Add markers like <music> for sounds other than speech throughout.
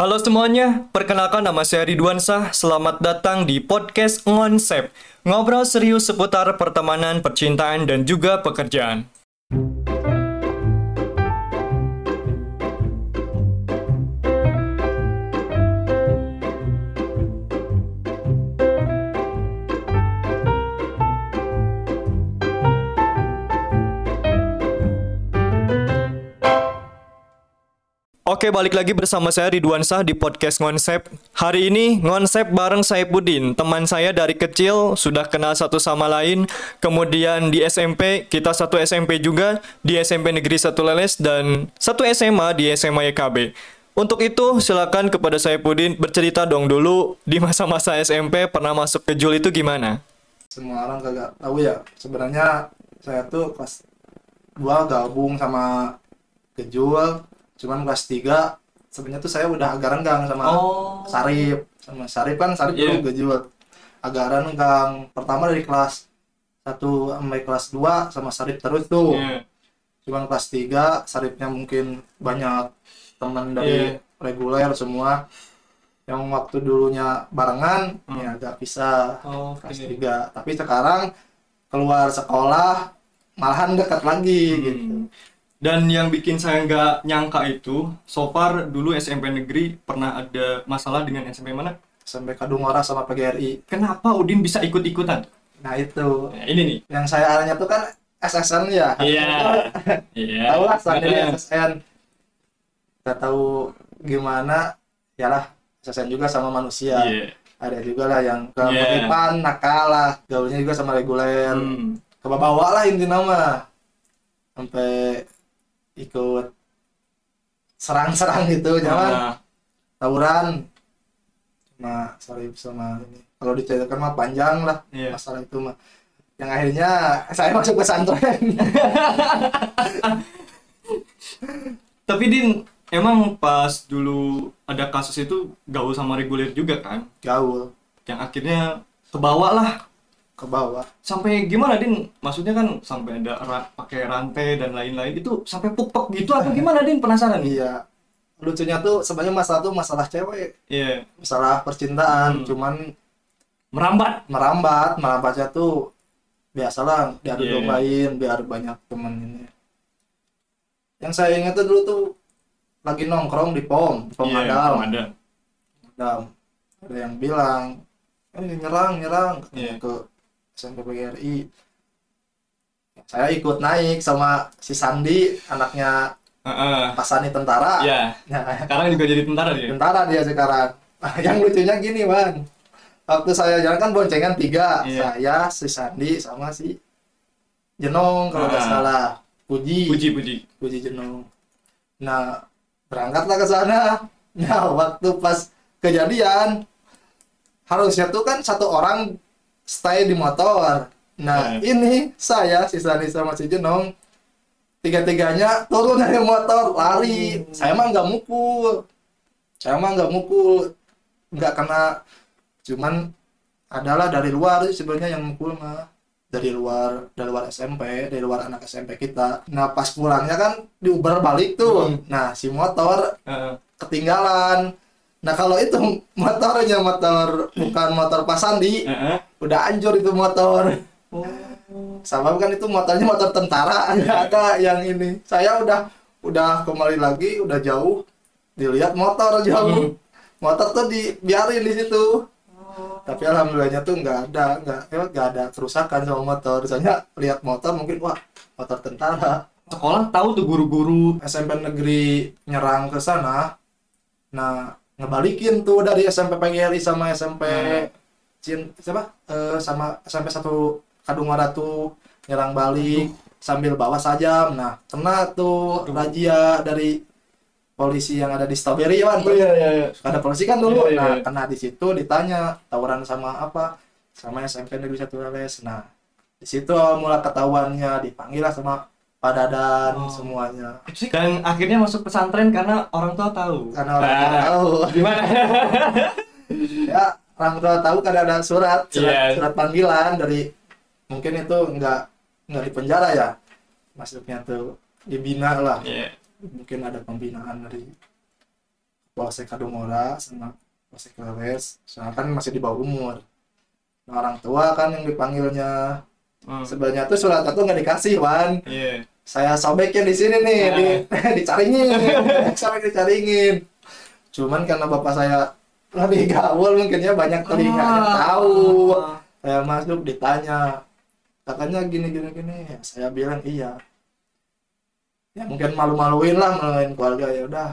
Halo semuanya, perkenalkan nama saya Ridwan Sah. Selamat datang di podcast Ngonsep. Ngobrol serius seputar pertemanan, percintaan, dan juga pekerjaan. Oke, balik lagi bersama saya Ridwan Sah di podcast Ngonsep. Hari ini Ngonsep bareng Saipuddin, teman saya dari kecil sudah kenal satu sama lain. Kemudian di SMP kita satu SMP juga di SMP Negeri Satu Leles dan satu SMA di SMA YKB. Untuk itu silakan kepada Saipuddin bercerita dong dulu di masa-masa SMP pernah masuk ke Jul itu gimana? semua orang kagak tahu ya sebenarnya saya tuh kelas 2 gabung sama Kejul cuman kelas 3 sebenarnya tuh saya udah agak renggang sama Oh. Sarip sama Sarip kan Sarip Iya. dulu Kejul agak renggang pertama dari kelas 1 sampai kelas 2 sama Sarip terus tuh Iya. cuman kelas 3 Saripnya mungkin banyak teman dari reguler semua yang waktu dulunya barengan Hmm. ya agak pisah Oke. kelas 3 tapi sekarang keluar sekolah malahan dekat lagi Hmm. gitu Dan yang bikin saya nggak nyangka itu, so far dulu SMP negeri pernah ada masalah dengan SMP mana? sampai Kadungora sama PGRI Kenapa Udin bisa ikut-ikutan? nah itu Nah, ini nih. yang saya arahnya tuh kan SSN ya Iya. <laughs> Iya. tahu lah seandainya SSN kita tahu gimana ya lah SSN juga sama manusia Iya. ada juga lah yang ke Iya. yeah. nakal lah gaulnya juga sama reguler Hmm. kebawa lah inti nama sampai ikut serang-serang gitu jangan. Nah, tawuran. Sama sorry sama ini. Kalau diceritakan mah panjang lah Iya. masalah itu mah. Yang akhirnya <laughs> saya masuk pesantren. <laughs> Tapi Din, emang pas dulu ada kasus itu gaul sama reguler juga kan? gaul. Yang akhirnya kebawa lah. Ke bawah Sampai gimana Din? Maksudnya kan sampai ada ra- pakai rantai dan lain-lain itu sampai pupek gitu atau gimana Din? Penasaran iya lucunya tuh sebenarnya masalah tuh masalah cewek Iya. masalah percintaan Hmm. cuman Merambat. merambat merambatnya tuh biasalah diadu Iya. dombain biar banyak temen ini yang saya ingat tuh dulu tuh lagi nongkrong di pom pom Iya, Madal. ada. Ada yang bilang eh nyerang nyerang katanya Iya. ke SMP PGRI saya ikut naik sama si Sandi anaknya Heeh. Pasani tentara Iya. Nah, Sekarang juga jadi tentara dia. tentara dia sekarang yang lucunya gini bang waktu saya jalan kan boncengan tiga Iya. saya si Sandi sama si Jenong kalau nggak Ah. salah Puji Puji, puji. Puji Jenong nah berangkatlah ke sana nah waktu pas kejadian harusnya tuh kan satu orang stay di motor. Nah Iya. ini saya si Sandi sama si Jenong tiga-tiganya turun dari motor lari. Saya mah nggak mukul. Saya mah nggak mukul. Nggak kena. Cuman adalah dari luar sebenarnya yang mukul mah. Dari luar dari luar SMP dari luar anak SMP kita. Nah pas pulangnya kan diuber balik tuh. Hmm. nah si motor Heeh. ketinggalan nah kalau itu motornya motor bukan motor Pak Sandi. Heeh. udah hancur itu motor. Oh. sama kan itu motornya motor tentara. <laughs> Nggak ada yang ini. Saya udah udah kembali lagi udah jauh. Dilihat motor jauh. Motor tuh dibiarin di situ. Tapi alhamdulillahnya tuh nggak ada nggak ya, nggak ada kerusakan sama motor. Soalnya lihat motor mungkin wah motor tentara. Sekolah tahu tuh guru-guru. SMP negeri nyerang ke sana. Nah ngebalikin tuh dari SMP PGRI sama SMP Hmm. Cin siapa Eh, sama SMP satu Kadungora tuh nyerang balik sambil bawa sajam nah kena tuh Aduh. razia dari polisi yang ada di Strawberry kan iya, iya. ada polisi kan dulu Iya, iya, nah iya. kena di situ ditanya tawuran sama apa sama SMP negeri satu Leles nah di situ awal mula ketahuannya dipanggil lah sama Pak Dadan Oh. semuanya Dan akhirnya masuk pesantren karena orang tua tahu. karena orang tua Nah, tahu Gimana? <laughs> ya orang tua tahu kan ada surat surat, Iya. surat panggilan dari mungkin itu nggak nggak di penjara ya masuknya tuh dibina lah Iya. mungkin ada pembinaan dari Polsek Kadungora sama Polsek Leles soalnya kan masih di bawah umur nah, orang tua kan yang dipanggilnya Hmm. sebenarnya tuh surat itu nggak dikasih Wan Iya. Saya sobekin di sini nih di, <laughs> dicaringin <laughs> sampai dicaringin cuman karena bapak saya lebih gaul mungkin ya banyak telinganya Ah. tahu saya masuk ditanya katanya gini gini gini Ya, saya bilang iya ya mungkin malu-maluin lah maluin keluarga ya udah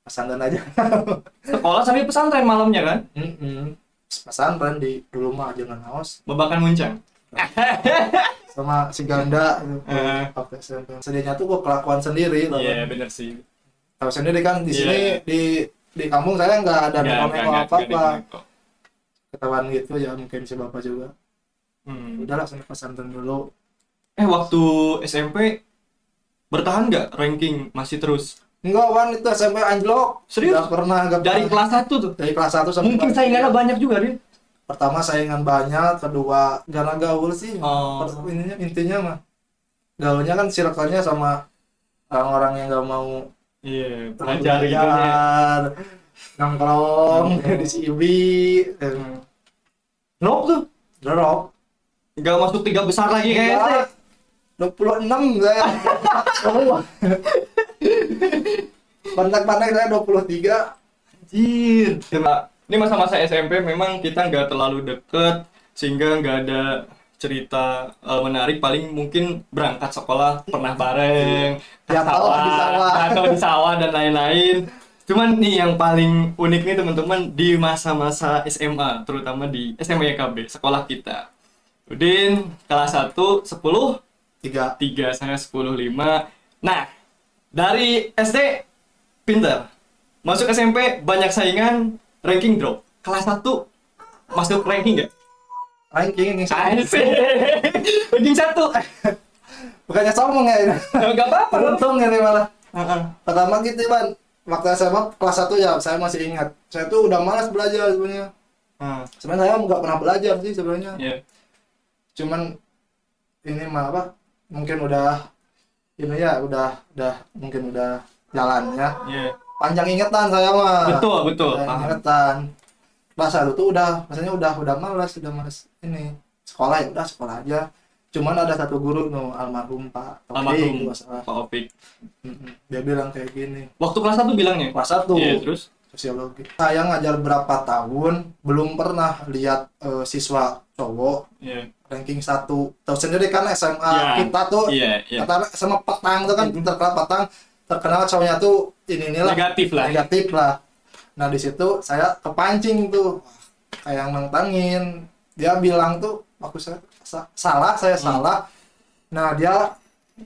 pesantren aja <laughs> Sekolah sampai pesantren malamnya kan? Mm-mm. pesantren di dulu mah jangan haus Babakan muncang. <laughs> sama si ganda gitu. SMP. sedihnya tuh gua kelakuan sendiri loh Iya, bener sih. tahu sendiri kan di Iya. sini di di kampung saya nggak ada Nggak, neko nggak, neko nggak, apa nggak apa neko. ketahuan gitu ya mungkin si bapak juga Hmm. udahlah sana pesantren dulu Eh, waktu SMP bertahan nggak ranking masih terus? enggak wan itu SMP anjlok Serius? Nggak pernah nggak Dari pernah. kelas 1 tuh. dari kelas 1 sampai Mungkin kelas saingannya banyak juga, dia. Pertama saingan banyak kedua karena gaul sih Oh. Ininya intinya mah gaulnya kan circle-nya sama orang-orang yang nggak mau Iya, belajar ya. belajar nongkrong di CIB eh, Drop tuh. drop Nggak masuk tiga besar lagi kayaknya. dua puluh enam saya <laughs> oh. pandang-pandang saya dua puluh tiga Anjir. Nah, ini masa-masa SMP memang kita nggak terlalu deket sehingga nggak ada cerita eh, menarik. Paling mungkin berangkat sekolah pernah bareng ke Ya, di sawah. atau di sawah dan lain-lain. Cuman nih yang paling unik nih teman-teman di masa-masa SMA terutama di SMA YKB sekolah kita. Udin kelas 1 10 tiga. 3 saya 10 5 nah dari SD pinter. Masuk SMP banyak saingan ranking drop kelas 1 masuk ranking nggak? ranking yang satu Asik. ranking 1 bukannya sombong ya ini nggak apa-apa untung ini malah Heeh. pertama gitu ban waktu SMA kelas 1 ya saya masih ingat saya tuh udah malas belajar sebenarnya Heeh. sebenarnya saya nggak pernah belajar sih sebenarnya Iya. cuman ini mah apa mungkin udah ini ya udah udah mungkin udah jalannya Iya. Panjang ingetan saya mah. Betul betul. Panjang paham. ingetan. Kelas satu tuh udah maksudnya udah udah malas udah malas ini. Sekolah ya udah sekolah aja. Cuman ada satu guru no almarhum Pak Taufik, almarhum. Pak Opik dia bilang kayak gini. Waktu kelas 1 bilangnya? Kelas satu. Iya terus? Sosiologi. Saya ngajar berapa tahun belum pernah lihat eh, siswa cowok iya. ranking satu. Tahu sendiri kan SMA Ya. kita tuh iya iya. kata sama petang tuh kan terkenal petang terkenal cowoknya tuh ini inilah. Negatif lah. Negatif lah. Nah di situ saya kepancing tuh. Kayak nantangin. Dia bilang tuh aku saya sa- salah saya salah. Nah dia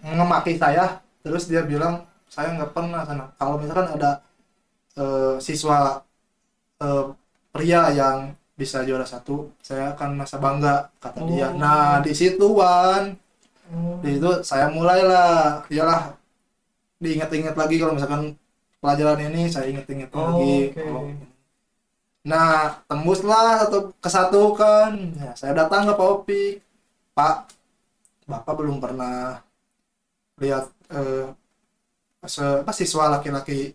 ngemaki saya. Terus dia bilang saya nggak pernah sana. Kalau misalkan ada eh, siswa eh, pria yang bisa juara satu saya akan merasa bangga kata dia. Oh. nah di situ Wan. Di situ saya mulailah iyalah diingat-ingat lagi kalau misalkan pelajaran ini saya ingat-ingat Oh, lagi oke. Oh. nah tembuslah atau kesatukan ya, saya datang ke Pak Opik Pak Bapak belum pernah lihat eh, se- apa, siswa laki-laki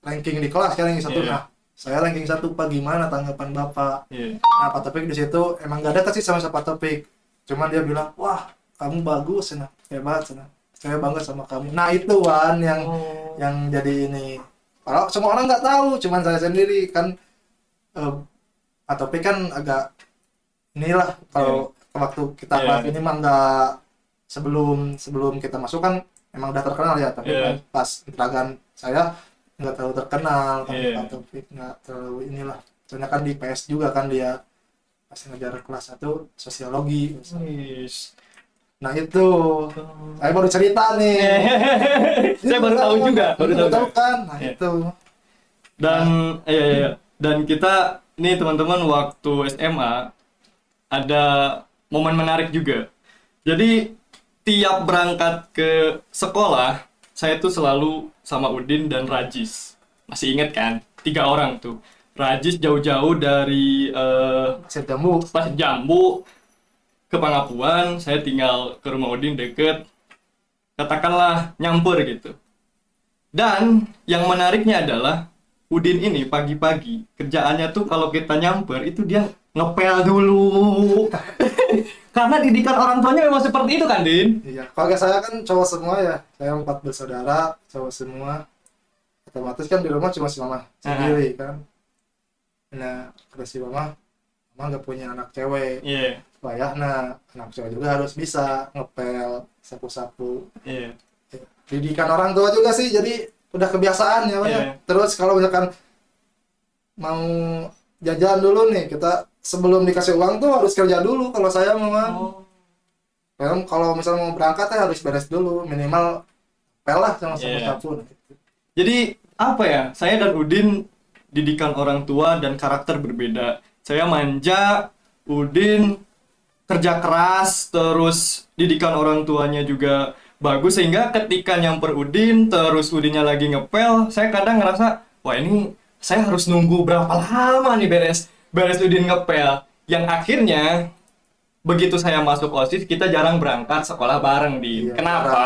ranking di kelas kan yang satu Iya. nah saya ranking satu Pak gimana tanggapan Bapak iya Nah, Pak Topik di situ emang gak ada kasih sama Pak Topik. Cuman dia bilang, wah kamu bagus, nah hebat, nah. Saya bangga sama kamu. Nah itu Wan yang oh. yang jadi ini. Kalau semua orang nggak tahu, cuman saya sendiri kan. Eh, Pak Topik kan agak inilah kalau waktu kita Iya. bahas ini mah nggak sebelum sebelum kita masuk kan emang udah terkenal ya, tapi Iya. pas peragaan saya nggak terlalu terkenal, tapi Iya. Pak Topik nggak terlalu inilah. Soalnya kan di PS juga kan dia pas ngajar kelas 1 sosiologi. Nah itu saya baru cerita nih. <laughs> saya baru tahu juga baru tahu juga. kan. Nah Iya. itu. dan iya, iya, iya. dan kita nih teman-teman waktu SMA ada momen menarik juga jadi tiap berangkat ke sekolah saya tuh selalu sama Udin dan Rajis masih inget kan tiga orang tuh Rajis jauh-jauh dari eh, Pasir jambu. pas jambu ke Pangapuan saya tinggal ke rumah Udin deket katakanlah nyamper gitu dan yang menariknya adalah Udin ini pagi-pagi kerjaannya tuh kalau kita nyamper itu dia ngepel dulu. <laughs> Karena didikan orang tuanya memang seperti itu kan, Din? Iya, keluarga saya kan cowok semua ya. Saya empat bersaudara, cowok semua. Otomatis kan di rumah cuma si mama sendiri kan. Nah, kata si mama, mama nggak punya anak cewek. Iya. Wah nah anak cewek juga harus bisa ngepel, sapu-sapu. Iya. Didikan orang tua juga sih, jadi udah kebiasaan ya, ya. Iya. Terus kalau misalkan mau jajan dulu nih, kita sebelum dikasih uang tuh harus kerja dulu kalau saya memang. Oh. Memang kalau misalnya mau berangkat ya harus beres dulu minimal pel lah sama Iya. sapu-sapu. Jadi apa ya? Saya dan Udin didikan orang tua dan karakter berbeda. Saya manja, Udin kerja keras, terus didikan orang tuanya juga bagus sehingga ketika nyamper Udin, terus Udinnya lagi ngepel, saya kadang ngerasa, wah ini saya harus nunggu berapa lama nih beres beres Udin ngepel. Yang akhirnya begitu saya masuk OSIS kita jarang berangkat sekolah bareng di. Iya, Kenapa?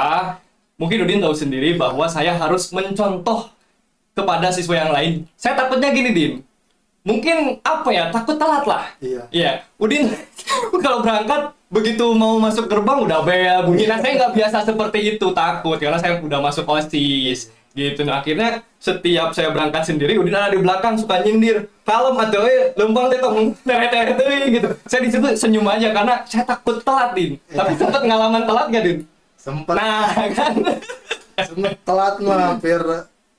Mungkin Udin tahu sendiri bahwa saya harus mencontoh kepada siswa yang lain. Saya takutnya gini, Din. Mungkin apa ya? Takut telat lah. Iya. Iya, Udin <laughs> kalau berangkat begitu mau masuk gerbang udah bel bunyi. Nah, saya nggak biasa seperti itu, takut karena saya udah masuk OSIS gitu. Nah, akhirnya setiap saya berangkat sendiri, Udin ada di belakang suka nyindir. Kalem atau eh lempang teh tong <laughs> teret-teret teuing," gitu. Saya di situ senyum aja karena saya takut telat, Din. Tapi sempat ngalaman telat gak, Din? Sempet Nah, <laughs> kan. sempet telat mah hampir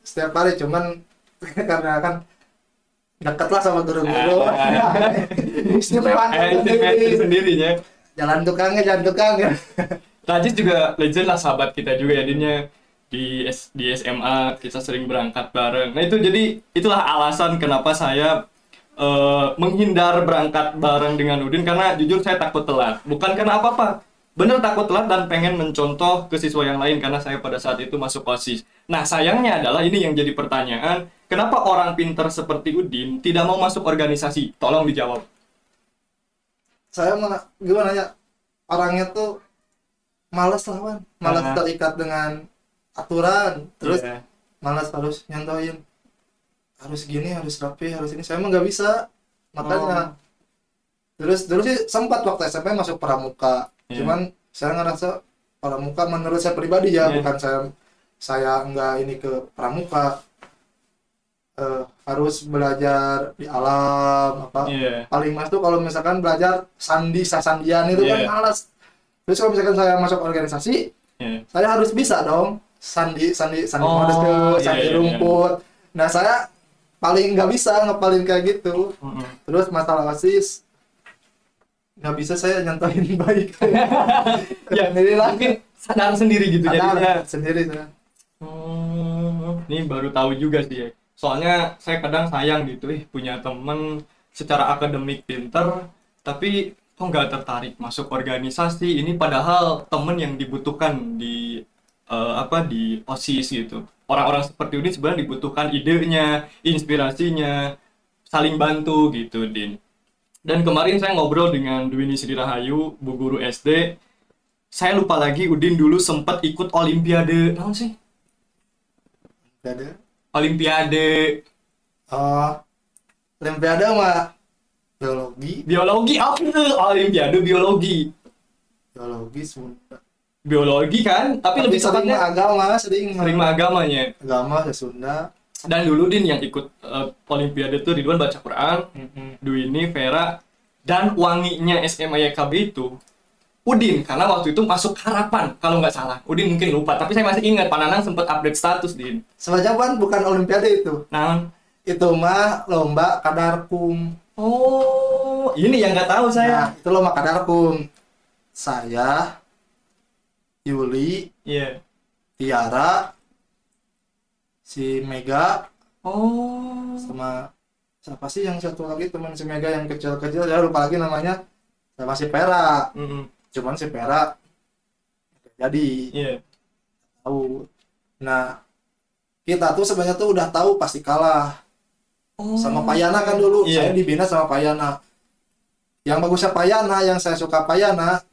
setiap hari cuman karena kan deket lah sama guru-guru. <laughs> Istimewa Eh, sendiri sendirinya. jalan tukangnya jalan tukangnya. <laughs> Rajis juga legend lah sahabat kita juga ya Dinnya di S- di SMA kita sering berangkat bareng. Nah itu jadi itulah alasan kenapa saya eh, menghindar berangkat bareng dengan Udin karena jujur saya takut telat. Bukan karena apa-apa. Bener takut telat dan pengen mencontoh ke siswa yang lain karena saya pada saat itu masuk OSIS. Nah sayangnya adalah ini yang jadi pertanyaan, kenapa orang pinter seperti Udin tidak mau masuk organisasi? Tolong dijawab. Saya mah gimana ya orangnya tuh malas lawan, malas Ah. terikat dengan aturan. Terus Iya. malas harus nyontohin harus gini harus rapi harus ini saya emang nggak bisa makanya terus terus sih sempat waktu SMP masuk pramuka Iya. cuman saya ngerasa pramuka menurut saya pribadi ya Iya. bukan saya saya nggak ini ke pramuka Eh, harus belajar di alam apa Iya. paling mas tuh kalau misalkan belajar sandi sasandian itu kan Iya. malas terus kalau misalkan saya masuk organisasi Iya. saya harus bisa dong sandi sandi sandi Oh, modest tuh, iya, sandi iya, iya. rumput nah saya paling nggak bisa ngepalin kayak gitu Mm-mm. terus masalah osis nggak bisa saya nyontohin <laughs> baik <laughs> ya Alhamdulillah. mungkin sadar sendiri gitu Sadar, jadinya sendiri saya Hmm, ini baru tahu juga sih ya. Soalnya saya kadang sayang gitu, ih punya temen secara akademik pinter, tapi kok nggak tertarik masuk organisasi. Ini padahal temen yang dibutuhkan di eh, apa di osis gitu. Orang-orang seperti ini sebenarnya dibutuhkan idenya, inspirasinya, saling bantu gitu, Din. Dan kemarin saya ngobrol dengan Dwini Sri Rahayu, Bu Guru SD. Saya lupa lagi Udin dulu sempat ikut olimpiade, naon sih? Ada Olimpiade oh olimpiade mah biologi biologi apa? Olimpiade biologi. biologi Sunda Biologi kan, tapi, lebih sering mah tepatnya agama sering sering agamanya. agama ya Sunda Dan dulu Din yang ikut eh, olimpiade tuh Ridwan baca Quran, Mm-mm. Duini, Vera, dan wanginya SMA YKB itu Udin karena waktu itu masuk harapan kalau nggak salah. Udin mungkin lupa, tapi saya masih ingat Pananang sempat update status Din. sebenarnya kan bukan olimpiade itu Nah, itu mah lomba kadarkum oh ini yang nggak tahu Nah, saya. itu lomba kadarkum. Saya, Yuli, Iya. Tiara, si Mega, Oh. sama siapa sih yang satu lagi teman si Mega yang kecil-kecil, saya lupa lagi namanya. Sama si Pera, Mm-mm. cuman si Pera jadi Iya. tahu. Nah, kita tuh sebenarnya tuh udah tahu pasti kalah Oh. sama Payana kan dulu. Iya. Saya dibina sama Payana. Yang bagusnya Payana, yang saya suka Payana,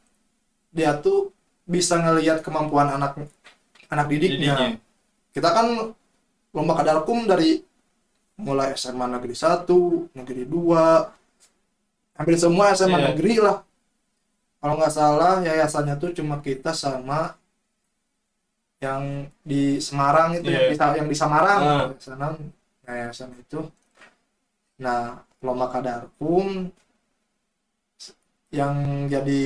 dia tuh bisa ngelihat kemampuan anak anak didiknya. Didiknya. Kita kan lomba kadarkum dari mulai SMA negeri 1, negeri 2, hampir semua SMA Iya. negeri lah. Kalau nggak salah yayasannya tuh cuma kita sama yang di Semarang itu yang, Iya. di, yang di Samarang Ah. yayasan yayasan itu. Nah, lomba kadarkum yang jadi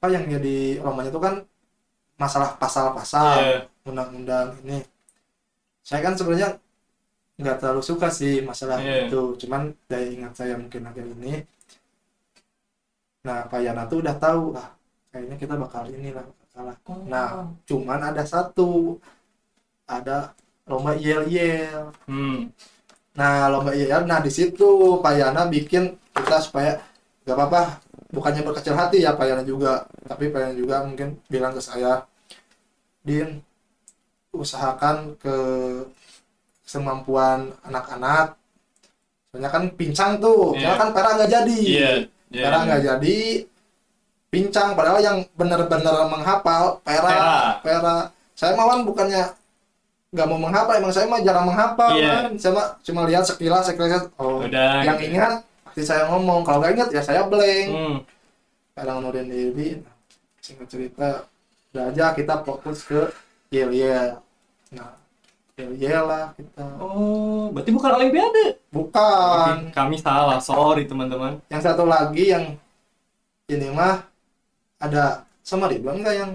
apa yang jadi lombanya itu kan masalah pasal-pasal Iya. undang-undang ini saya kan sebenarnya nggak terlalu suka sih masalah Iya. itu. Cuman daya ingat saya mungkin agak ini nah Pak Yana tuh udah tahu ah kayaknya kita bakal ini lah salah nah cuman ada satu ada lomba yel yel Hmm. nah lomba yel nah di situ Pak Yana bikin kita supaya nggak apa-apa bukannya berkecil hati ya Pak Yana juga. Tapi Pak Yana juga mungkin bilang ke saya Din usahakan ke semampuan anak-anak soalnya kan pincang tuh soalnya kan pera nggak jadi Iya. Iya. pera nggak jadi pincang padahal yang benar-benar menghafal pera Pera. pera saya mawan bukannya nggak mau menghafal emang saya mah jarang menghafal Iya. kan saya mah cuma lihat sekilas sekilas oh Udah. yang gitu. ingat pasti saya ngomong kalau nggak ingat ya saya blank Hmm. kadang nurin diri singkat cerita udah aja kita fokus ke yel yel nah yel yel lah kita Oh, berarti bukan olimpiade. bukan Kami salah, sorry teman-teman. yang satu lagi yang ini mah ada sama Ridwan nggak yang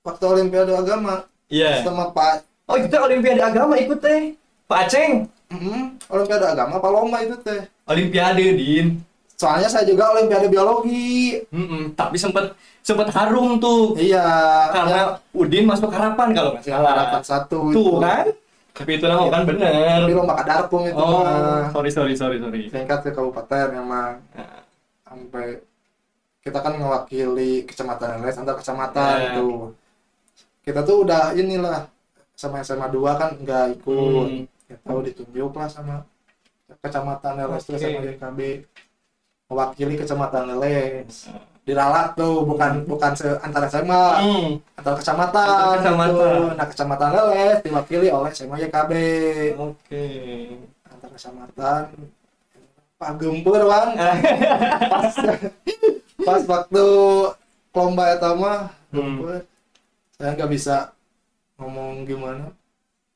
waktu Olimpiade Agama Iya. sama Pak Oh, itu teh olimpiade agama ikut teh. Pak Aceng. Mm, Olimpiade Agama Pak Lomba itu teh Olimpiade, Din. Soalnya saya juga Olimpiade Biologi Mm-mm, tapi sempat sempat harum tuh iya karena Udin masuk harapan kalau nggak salah. harapan satu Tuh itu. kan? Tapi itu nama kan bener. tapi lomba kadarkum itu Oh, mah sorry sorry sorry sorry. tingkat ke kabupaten memang Nah, sampai kita kan mewakili kecamatan LS antar kecamatan Ya. itu kita tuh udah inilah sama SMA 2 kan nggak ikut Hmm. ya tahu ditunjuk lah sama kecamatan LS Oke. sama YKB mewakili kecamatan LS diralat tuh bukan bukan se antara SMA Hmm. antar kecamatan, kecamatan. gitu. nah kecamatan LS diwakili oleh SMA YKB Oke. antar kecamatan Pak Gempur Wan <laughs> pas, pas waktu lomba eta mah Hmm. Gempur saya nggak bisa ngomong gimana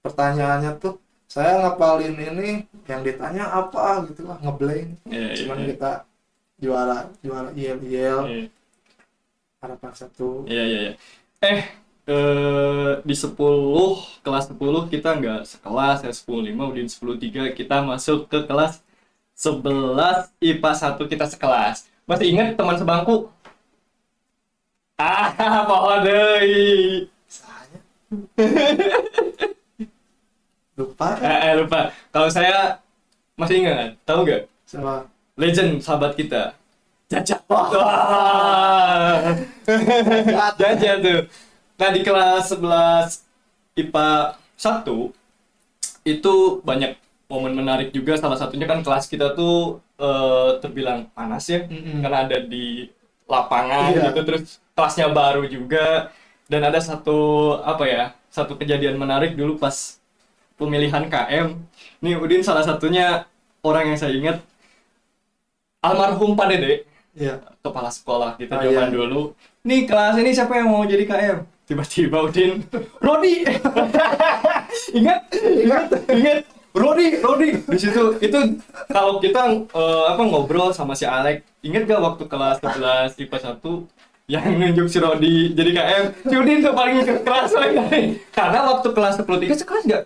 pertanyaannya tuh saya ngapalin ini yang ditanya apa gitu lah ngeblank Iya, iya, cuman iya. kita juara juara IEL IEL Iya. harapan satu Iya iya iya. Eh eh, di 10 kelas 10 kita nggak sekelas ya 10 5 Udin 10 3 kita masuk ke kelas 11 IPA 1 kita sekelas. Masih ingat teman sebangku? Ah, <laughs> pohon deui. lupa Eh, eh, lupa. Kalau saya masih ingat, tahu nggak? sama Legend sahabat kita. Jaja. Wah. Jaja tuh. Nah di kelas 11 IPA 1 itu banyak momen menarik juga. Salah satunya kan kelas kita tuh eh, terbilang panas ya. Mm-mm. Karena ada di lapangan Iya. gitu. Terus kelasnya baru juga. Dan ada satu apa ya? Satu kejadian menarik dulu pas pemilihan KM. Nih Udin salah satunya orang yang saya ingat almarhum Pak Dede ya kepala sekolah kita Oh, zaman iya. dulu. Nih kelas ini siapa yang mau jadi KM? Tiba-tiba Udin, Rodi. <laughs> ingat, ingat, ingat. Rodi, Rodi. Di situ itu kalau kita eh, apa ngobrol sama si Alek, ingat gak waktu kelas 11 IPA 1 yang nunjuk si Rodi jadi KM? Si Udin tuh paling ikut kelas lagi. Karena waktu kelas 10 3 sekelas gak?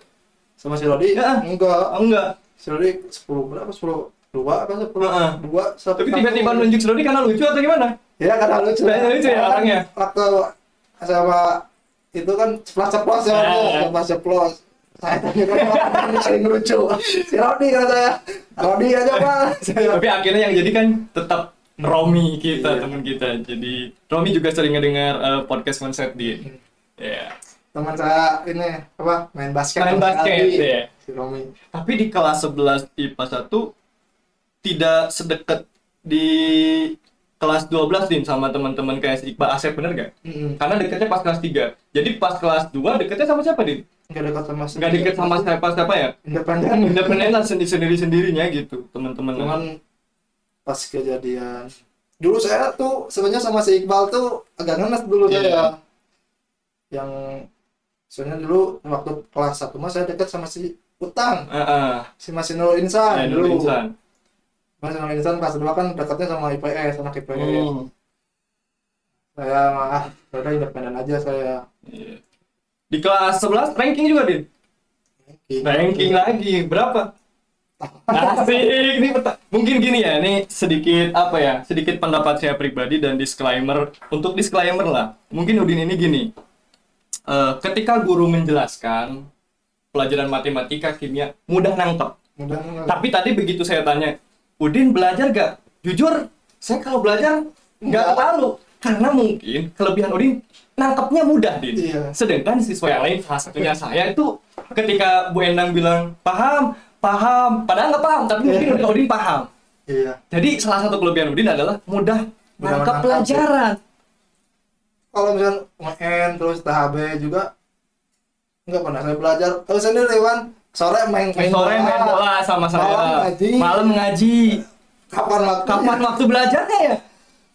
sama si Rodi Ya. enggak Oh, enggak. si Rodi 10 berapa 10 dua apa 10 Heeh. dua satu Tapi tiba-tiba nunjuk Rodi karena lucu atau gimana? ya karena lucu Karena lucu ya Kan orangnya. waktu sama itu kan ceplos ceplos ya ceplos ceplos saya tanya kan lucu si Rodi kata saya Rodi aja pak Tapi akhirnya yang jadi kan tetap Romi kita, Iya. teman kita. Jadi Romi juga sering ngedengar eh, podcast konsep di. Ya. teman saya ini apa main basket Main basket, ya. si Romi Tapi di kelas 11 IPA 1 tidak sedekat di kelas 12 din sama teman-teman kayak si Iqbal Asep bener gak? Mm-mm. Karena deketnya pas kelas 3. Jadi pas kelas 2 deketnya sama siapa din? nggak dekat sama nggak deket sama siapa-siapa ya independen independen lah sendiri sendiri sendirinya gitu teman-teman cuman pas kejadian dulu saya tuh sebenarnya sama si Iqbal tuh agak ngenes dulu Iya. saya yang soalnya dulu waktu kelas satu mas saya dekat sama si Utang Heeh. si Mas Nurul Insan Ya, dulu dulu insan. Insan kelas dua kan dekatnya sama IPS anak IPS Hmm. saya mah udah independen aja saya Iya. Di kelas 11 ranking juga, Din. Ranking lagi berapa? <laughs> Asik, ini peta- mungkin gini ya, ini sedikit apa ya, sedikit pendapat saya pribadi dan disclaimer. Untuk disclaimer lah, mungkin Udin ini gini, Eh, ketika guru menjelaskan pelajaran matematika, kimia, mudah nangkep. mudah Tapi tadi begitu saya tanya, Udin belajar gak? Jujur, saya kalau belajar nggak terlalu. Karena mungkin kelebihan Udin nangkepnya mudah, Din. Iya. Sedangkan siswa yang lain, salah satunya saya itu ketika Bu Endang bilang, paham, paham. Padahal nggak paham, tapi mungkin Iya. Udin paham. iya Jadi salah satu kelebihan Udin adalah mudah Mudah nangkep pelajaran. kalau misalnya UN terus THB juga nggak pernah saya belajar terus sendiri Wan sore main main Sore main bola sama saya. Malam ngaji. Malam ngaji. kapan waktu Kapan waktu belajarnya ya?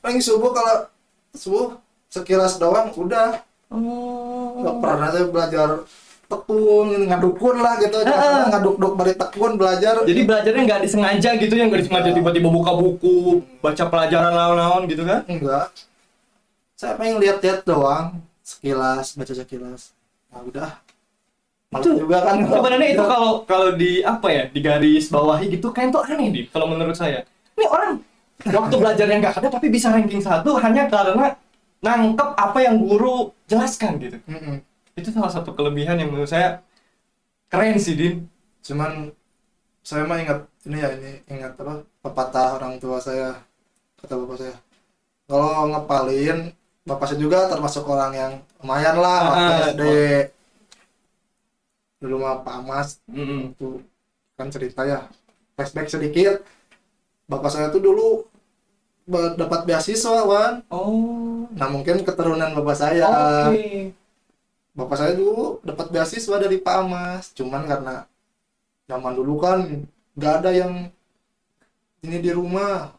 paling subuh kalau subuh sekilas doang udah nggak Oh. pernah saya belajar tekun ngadukun lah gitu Heeh. ngaduk-duk dari tekun belajar Jadi belajarnya nggak disengaja gitu ya, nggak disengaja tiba-tiba buka buku, baca pelajaran lawan-lawan gitu kan? enggak saya pengen lihat-lihat doang sekilas baca sekilas nah udah Itu- juga kan Sebenarnya itu kalau kalau di apa ya, di garis bawahi gitu kayak itu aneh nih kalau menurut saya. Ini orang waktu belajarnya nggak ada tapi bisa ranking satu hanya karena nangkep apa yang guru jelaskan gitu. Mm-mm. Itu salah satu kelebihan yang menurut saya keren sih Din. cuman saya mah ingat ini ya ini ingat apa pepatah orang tua saya kata bapak saya kalau ngepalin bapak saya juga termasuk orang yang lumayan lah waktu Ah, SD dulu mah Pak Mas? Mm-mm. itu kan cerita ya. Flashback sedikit. Bapak saya tuh dulu dapat beasiswa wan. Oh. nah mungkin keturunan bapak saya. Oke. bapak saya dulu dapat beasiswa dari Pak Mas. Cuman karena zaman dulu kan nggak ada yang ini di rumah.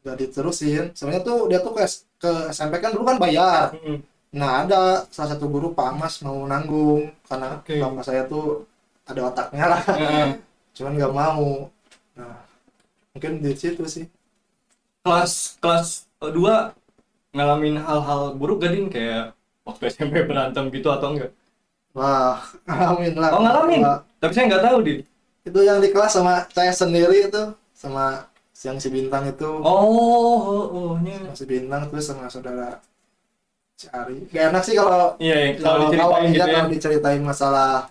Nggak diterusin. Sebenarnya tuh dia tuh ke, ke SMP kan dulu kan bayar. Nah ada salah satu guru Pak Mas mau nanggung karena Oke. bapak saya tuh ada otaknya lah Heeh. cuman nggak mau nah mungkin di situ sih kelas kelas 2 ngalamin hal-hal buruk gak Din kayak waktu SMP berantem gitu atau enggak? wah <laughs> ngalamin lah Oh ngalamin? Wah, Tapi saya nggak tahu Din. itu yang di kelas sama saya sendiri itu sama yang si bintang itu Oh, oh, oh, nya. sama si bintang terus sama saudara Cari gak enak sih kalau Iya, iya, kalau diceritain gitu ya. kalau diceritain masalah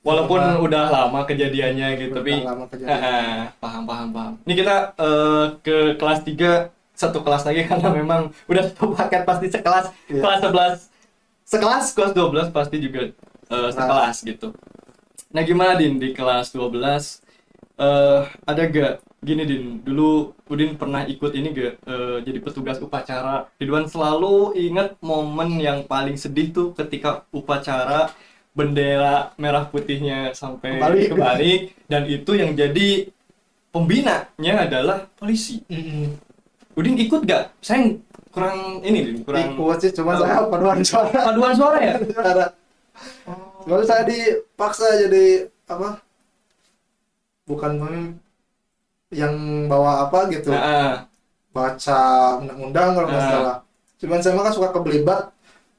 Walaupun Sama- udah lama kejadiannya gitu, tapi lama kejadian. Ah, paham, paham, paham. Ini kita eh, ke kelas 3 satu kelas lagi <laughs> karena memang udah satu paket pasti sekelas Iya. kelas 11 sekelas kelas 12 pasti juga eh, sekelas gitu. Nah gimana Din di kelas 12 eh ada gak gini Din. Dulu Udin pernah ikut ini gak eh, jadi petugas upacara. Ridwan selalu ingat momen yang paling sedih tuh ketika upacara bendera merah putihnya sampai Kebalik. kebalik. Dan itu yang jadi pembinanya adalah polisi. Udin ikut gak? Saya kurang ini Din kurang ikut sih cuma saya paduan suara. Paduan suara ya? ada Soalnya saya dipaksa jadi apa? Bukan pemimpin yang bawa apa gitu. Nah, baca undang-undang kalau nggak Ah. salah. Cuman saya mah kan suka kebelibat.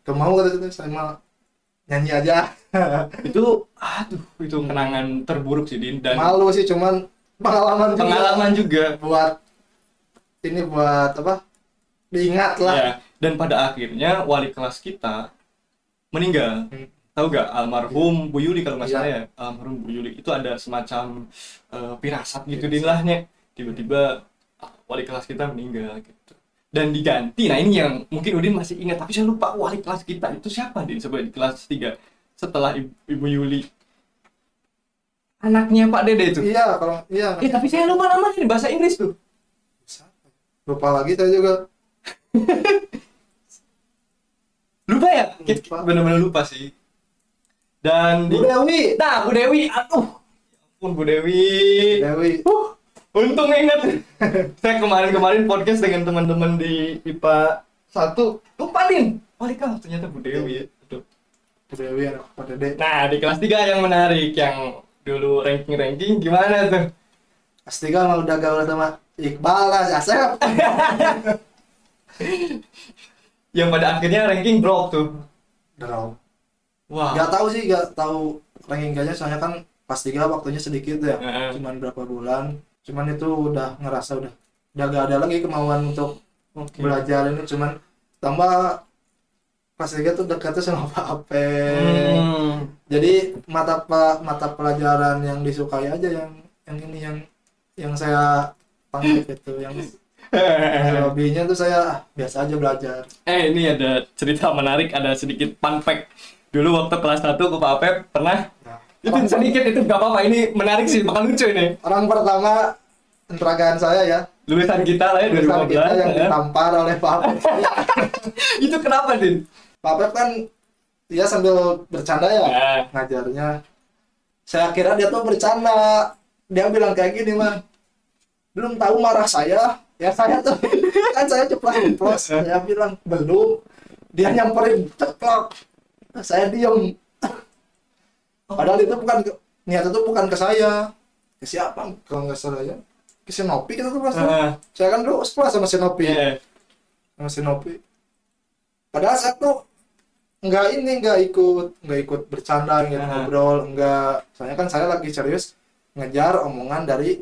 Kemau kata itu saya mah nyanyi aja. <laughs> Itu aduh itu kenangan terburuk sih Din. Dan malu sih cuman pengalaman juga. Pengalaman juga. Buat ini buat apa? Diingat lah. Ya dan pada akhirnya wali kelas kita meninggal. Hmm. Tahu gak almarhum Bu Yuli kalau nggak Iya. salah ya. Almarhum Bu Yuli. Itu ada semacam eh, pirasat gitu Din lahnya tiba-tiba ah, wali kelas kita meninggal gitu. Dan diganti. Nah ini yang mungkin Udin masih ingat. Tapi saya lupa wali kelas kita itu siapa Din? Sebagai di kelas 3 setelah Ibu, Ibu Yuli. Anaknya Pak Dede itu? Iya kalau iya. Eh tapi saya lupa namanya di bahasa Inggris tuh. lupa lagi saya juga. <laughs> Lupa ya? Bener-bener lupa sih. Dan Bu Dewi Nah, Bu Dewi, aduh. Ya ampun Bu Dewi. Dewi Uh, untung ingat. Saya kemarin-kemarin podcast dengan teman-teman di IPA 1. Lupa, Din. Walika, ternyata Bu Dewi. Aduh. Bu Dewi anak Dede Nah, di kelas 3 yang menarik, yang dulu ranking-ranking gimana tuh? pasti kan mah udah gaul sama Iqbal lah Asep <laughs> Yang pada akhirnya ranking drop tuh. Drop. Wah. Gak tahu sih, gak tahu ranking kayaknya soalnya kan pas tiga waktunya sedikit ya, Heeh. cuman berapa bulan. Cuman itu udah ngerasa udah udah gak ada lagi kemauan untuk Oke. belajar ini, cuman tambah pas tiga tuh dekatnya sama <laughs> Pak Ape. Hmm. Jadi mata mata pelajaran yang disukai aja yang yang ini yang yang saya panggil <laughs> gitu, yang lebihnya tuh saya ah, biasa aja belajar. Eh ini ada cerita menarik, ada sedikit fun fact. Dulu waktu kelas 1 ke Pak Apep pernah Nah, itu sedikit itu gak apa-apa ini menarik sih bakal lucu ini orang pertama interagan saya ya lulusan kita lah ya Tulisan 2015 kita yang ya. ditampar oleh Pak Apep. <laughs> itu kenapa Din? Pak Apep kan dia sambil bercanda ya Nah. ngajarnya. Saya kira dia tuh bercanda. Dia bilang kayak gini man. Belum tahu marah saya. Ya saya tuh <laughs> kan saya ceplos ceplos. Saya bilang belum. Dia nyamperin ceplok. Saya diem. Padahal itu bukan ke, niat itu bukan ke saya. Ke siapa? Kalau nggak salah ya. Ke Sinopi kita tuh pas. Ah. Saya kan dulu sekolah sama Sinopi Iya. sama Sinopi. Padahal saya tuh nggak ini nggak ikut nggak ikut bercanda nggak Aha. ngobrol nggak soalnya kan saya lagi serius ngejar omongan dari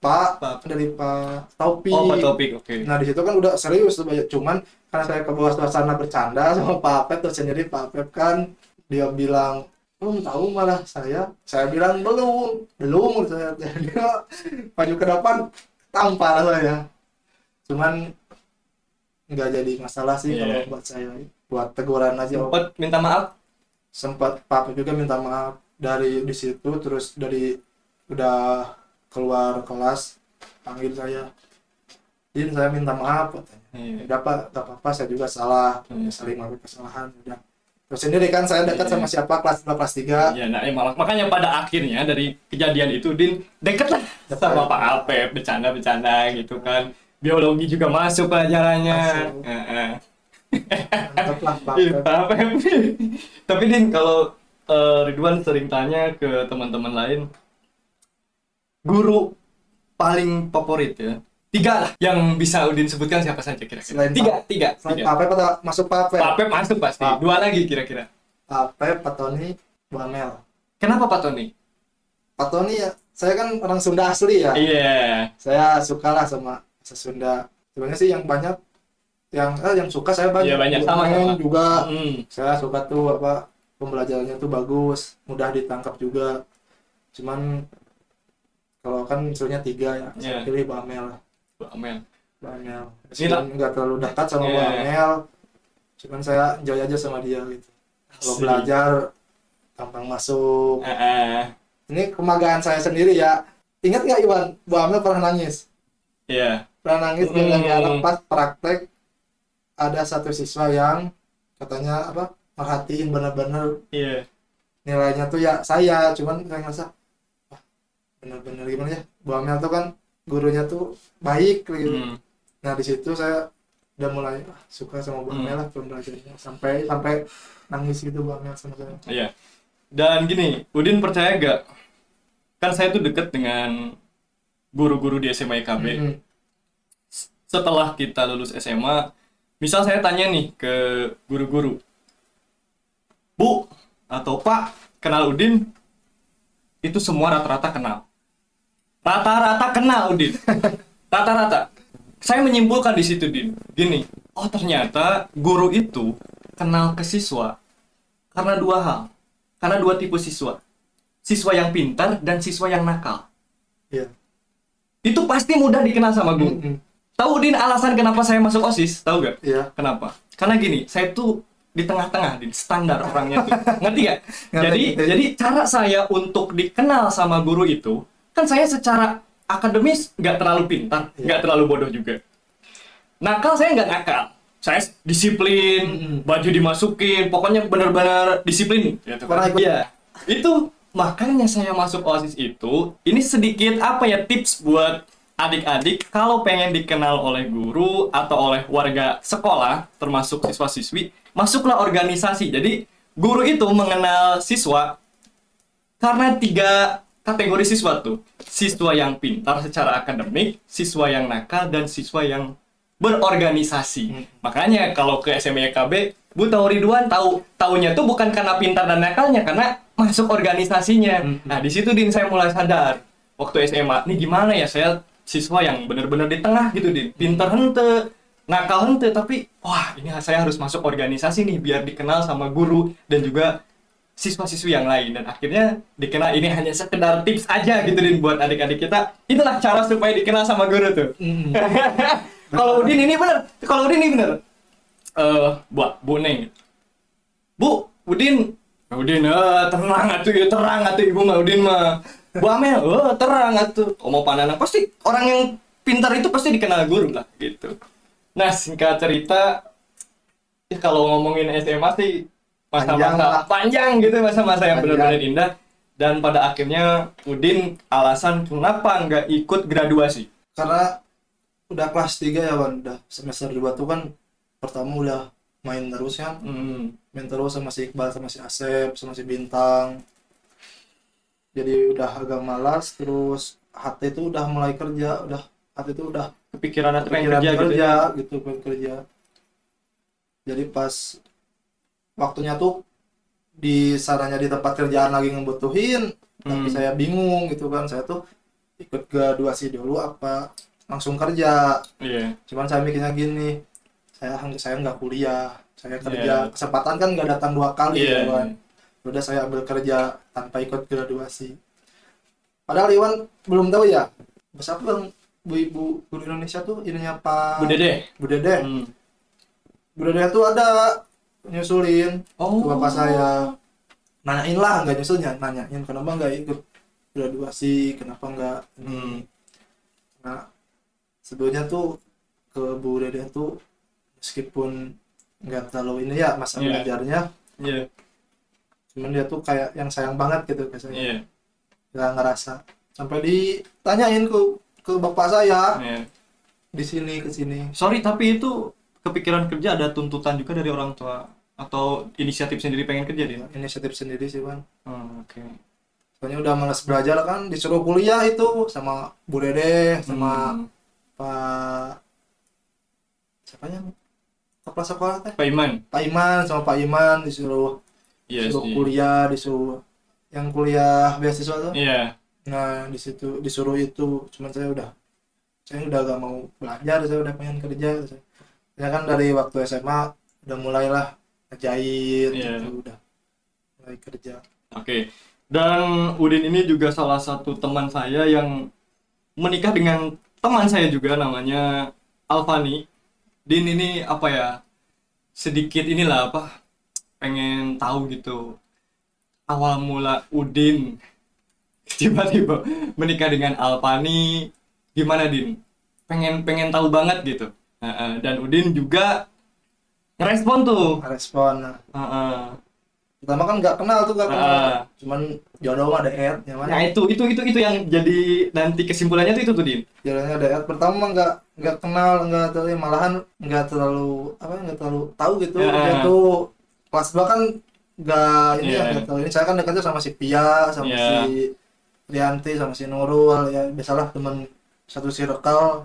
Pak Pak. dari Pak Taupi. Oh, Pak oke. Nah di situ kan udah serius tuh banyak cuman karena saya ke bawah suasana bercanda sama Pak Pep terus sendiri Pak Pep kan dia bilang belum tahu malah saya. Saya bilang belum belum saya. <laughs> Dia maju ke depan tampar saya. Cuman nggak jadi masalah sih Iya. kalau buat saya. Buat teguran aja. Sempat minta maaf. sempat Pak Pep juga minta maaf. Dari di situ terus dari udah keluar kelas panggil saya Din saya minta maaf katanya Iya. gak apa-apa saya juga salah Hmm. saling kesalahan udah terus sendiri kan saya dekat Iya. sama siapa kelas 2 kelas 3 Ya, nah, emang makanya pada akhirnya dari kejadian itu Din deket lah sama Pak Apep, bercanda-bercanda gitu kan. Biologi juga masuk pelajarannya. Masuk. Heeh. mantap lah pak Iya. Tapi Din kalau eh, Ridwan sering tanya ke teman-teman lain, guru paling favorit ya. Tiga lah yang bisa Udin sebutkan siapa saja kira-kira. Selain Tiga, Pak- tiga. Selain tiga. Pak Pep atau masuk Pak Pep Pak Apep masuk pasti. Pak- Dua lagi kira-kira. Pak Pep Pak Tony Bu Amel Kenapa Pak Tony? Pak Tony ya saya kan orang Sunda asli ya Iya. saya suka lah sama bahasa Sunda sebenarnya sih yang banyak yang eh, yang suka saya banyak Iya, banyak. Sama, sama. juga Hmm. saya suka tuh apa pembelajarannya tuh bagus mudah ditangkap juga cuman kalau kan misalnya tiga ya Iya. saya pilih Bu Amel lah Pak Amel. Bu Amel meskipun nggak terlalu dekat sama Bu Iya. Amel. Cuman saya enjoy aja sama dia gitu. Kalau belajar gampang masuk. Ah, ah. ini kebanggaan saya sendiri ya. Ingat nggak Iwan? Bu Amel pernah nangis? Iya. pernah nangis lagi anak pas praktek. Ada satu siswa yang katanya apa merhatiin benar-benar Iya. nilainya tuh ya saya. Cuman saya ngerasa wah benar-benar gimana ya? Bu Amel tuh kan gurunya tuh baik gitu Hmm. nah di situ saya udah mulai ah, suka sama Bu Hmm. Lah pembelajarannya sampai sampai nangis gitu Bu Amel sama saya Iya. Dan gini, Udin percaya gak? Kan saya tuh deket dengan guru-guru di SMA IKB. Mm-mm. Setelah kita lulus SMA, misal saya tanya nih ke guru-guru, Bu atau Pak, kenal Udin? Itu semua rata-rata kenal. Rata-rata kenal Udin. <laughs> Rata-rata. Saya menyimpulkan di situ, Din. Gini, oh ternyata guru itu kenal ke siswa karena dua hal. Karena dua tipe siswa. Siswa yang pintar dan siswa yang nakal. iya Itu pasti mudah dikenal sama guru. Mm-mm. Tahu Din alasan kenapa saya masuk OSIS? Tahu gak? iya Kenapa? Karena gini, saya tuh di tengah-tengah, Din, standar orangnya tuh. <laughs> Ngerti gak? Ngerti, jadi, ngerti. jadi cara saya untuk dikenal sama guru itu, kan saya secara akademis nggak terlalu pintar, Iya. nggak terlalu bodoh juga. Nakal saya nggak nakal. saya disiplin, Mm-mm. baju dimasukin, pokoknya benar-benar disiplin. Gitu. Pernah ikut? Itu makanya saya masuk OSIS itu, ini sedikit apa ya tips buat adik-adik kalau pengen dikenal oleh guru atau oleh warga sekolah, termasuk siswa-siswi, masuklah organisasi. Jadi guru itu mengenal siswa karena tiga kategori siswa tuh siswa yang pintar secara akademik siswa yang nakal dan siswa yang berorganisasi. Makanya kalau ke SMA YKB Bu tahu Ridwan tahu taunya tuh bukan karena pintar dan nakalnya karena masuk organisasinya. Hmm. nah di situ din saya mulai sadar waktu SMA ini gimana ya saya siswa yang benar-benar di tengah gitu din. Pintar hente nakal hente tapi wah ini saya harus masuk organisasi nih biar dikenal sama guru dan juga siswa-siswi yang lain. Dan akhirnya dikenal ini hanya sekedar tips aja gitu din buat adik-adik kita. Itulah cara supaya dikenal sama guru tuh. Mm. <laughs> kalau Udin ini bener. Kalau Udin ini bener. Eh buat Bu Neng. Bu Udin. Udin eh tenang atuh ya terang atuh ibu mah Udin mah. Bu Amel eh terang atuh. Omo Panana pasti orang yang pintar itu pasti dikenal guru lah gitu. Nah singkat cerita ya kalau ngomongin SMA sih masa-masa lah. panjang, gitu masa-masa yang Panjang. benar-benar indah. Dan pada akhirnya Udin alasan kenapa nggak ikut graduasi? Karena udah kelas 3 ya Wan. Udah semester 2 tuh kan pertama udah main terus kan. Hmm. main terus sama si Iqbal sama si Asep sama si Bintang. Jadi udah agak malas terus hati itu udah mulai kerja udah hati itu udah kepikiran pengen kepikiran kerja, gitu kerja ya? gitu pengen kerja. Jadi pas waktunya tuh di sananya di tempat kerjaan lagi ngebutuhin tapi Hmm. saya bingung gitu kan saya tuh ikut graduasi dulu apa langsung kerja iya cuman saya mikirnya gini saya saya nggak kuliah saya kerja Iya. kesempatan kan nggak datang dua kali Iya. ya kan udah saya ambil kerja tanpa ikut graduasi padahal Iwan belum tahu ya siapa bang bu ibu guru Indonesia tuh ininya Pak Bu Dede Bu Dede hmm. Bu Dede tuh ada nyusulin oh ke bapak saya. Nanyain lah nggak nyusulnya nanyain kenapa nggak ikut graduasi kenapa nggak Hmm. nah sebenarnya tuh ke Bu Dede tuh meskipun nggak terlalu ini ya masa Iya. belajarnya iya. cuman dia tuh kayak yang sayang banget gitu iya. Nggak ngerasa. Sampai ditanyain ke ke bapak saya. Iya. Di sini ke sini. Sorry tapi itu kepikiran kerja ada tuntutan juga dari orang tua? Atau inisiatif sendiri pengen kerja dia inisiatif sendiri sih Bang Hmm, oke. Soalnya udah malas belajar kan disuruh kuliah itu sama Bu Dede sama Hmm. Pak siapa yang kepala sekolah teh? Pak Iman. Pak Iman sama Pak Iman disuruh iya disuruh sih. kuliah disuruh yang kuliah beasiswa tuh. Iya. Nah di situ disuruh itu. Cuman saya udah saya udah gak mau belajar saya udah pengen kerja ya kan dari waktu SMA udah mulailah ngejahit Iya. gitu udah mulai kerja Oke. Dan Udin ini juga salah satu teman saya yang menikah dengan teman saya juga namanya Alfani. Din ini apa ya? Sedikit inilah apa? Pengen tahu gitu. Awal mula Udin <laughs> tiba-tiba menikah dengan Alfani gimana Din? Pengen pengen tahu banget gitu. Heeh, Dan Udin juga ngerespon tuh. respon nah, Heeh. pertama kan nggak kenal tuh kenal Ah. cuman jodoh mah ada ad ya Nah itu itu itu itu yang jadi nanti kesimpulannya tuh itu tuh Din. jalannya ada ad pertama mah nggak nggak kenal nggak terlalu malahan nggak terlalu apa nggak terlalu tahu gitu Ya. dia tuh kelas dua kan nggak ini Ya. ya nggak tahu ini saya kan dekatnya sama si Pia sama Ya. si Rianti sama si Nurul ya biasalah teman satu circle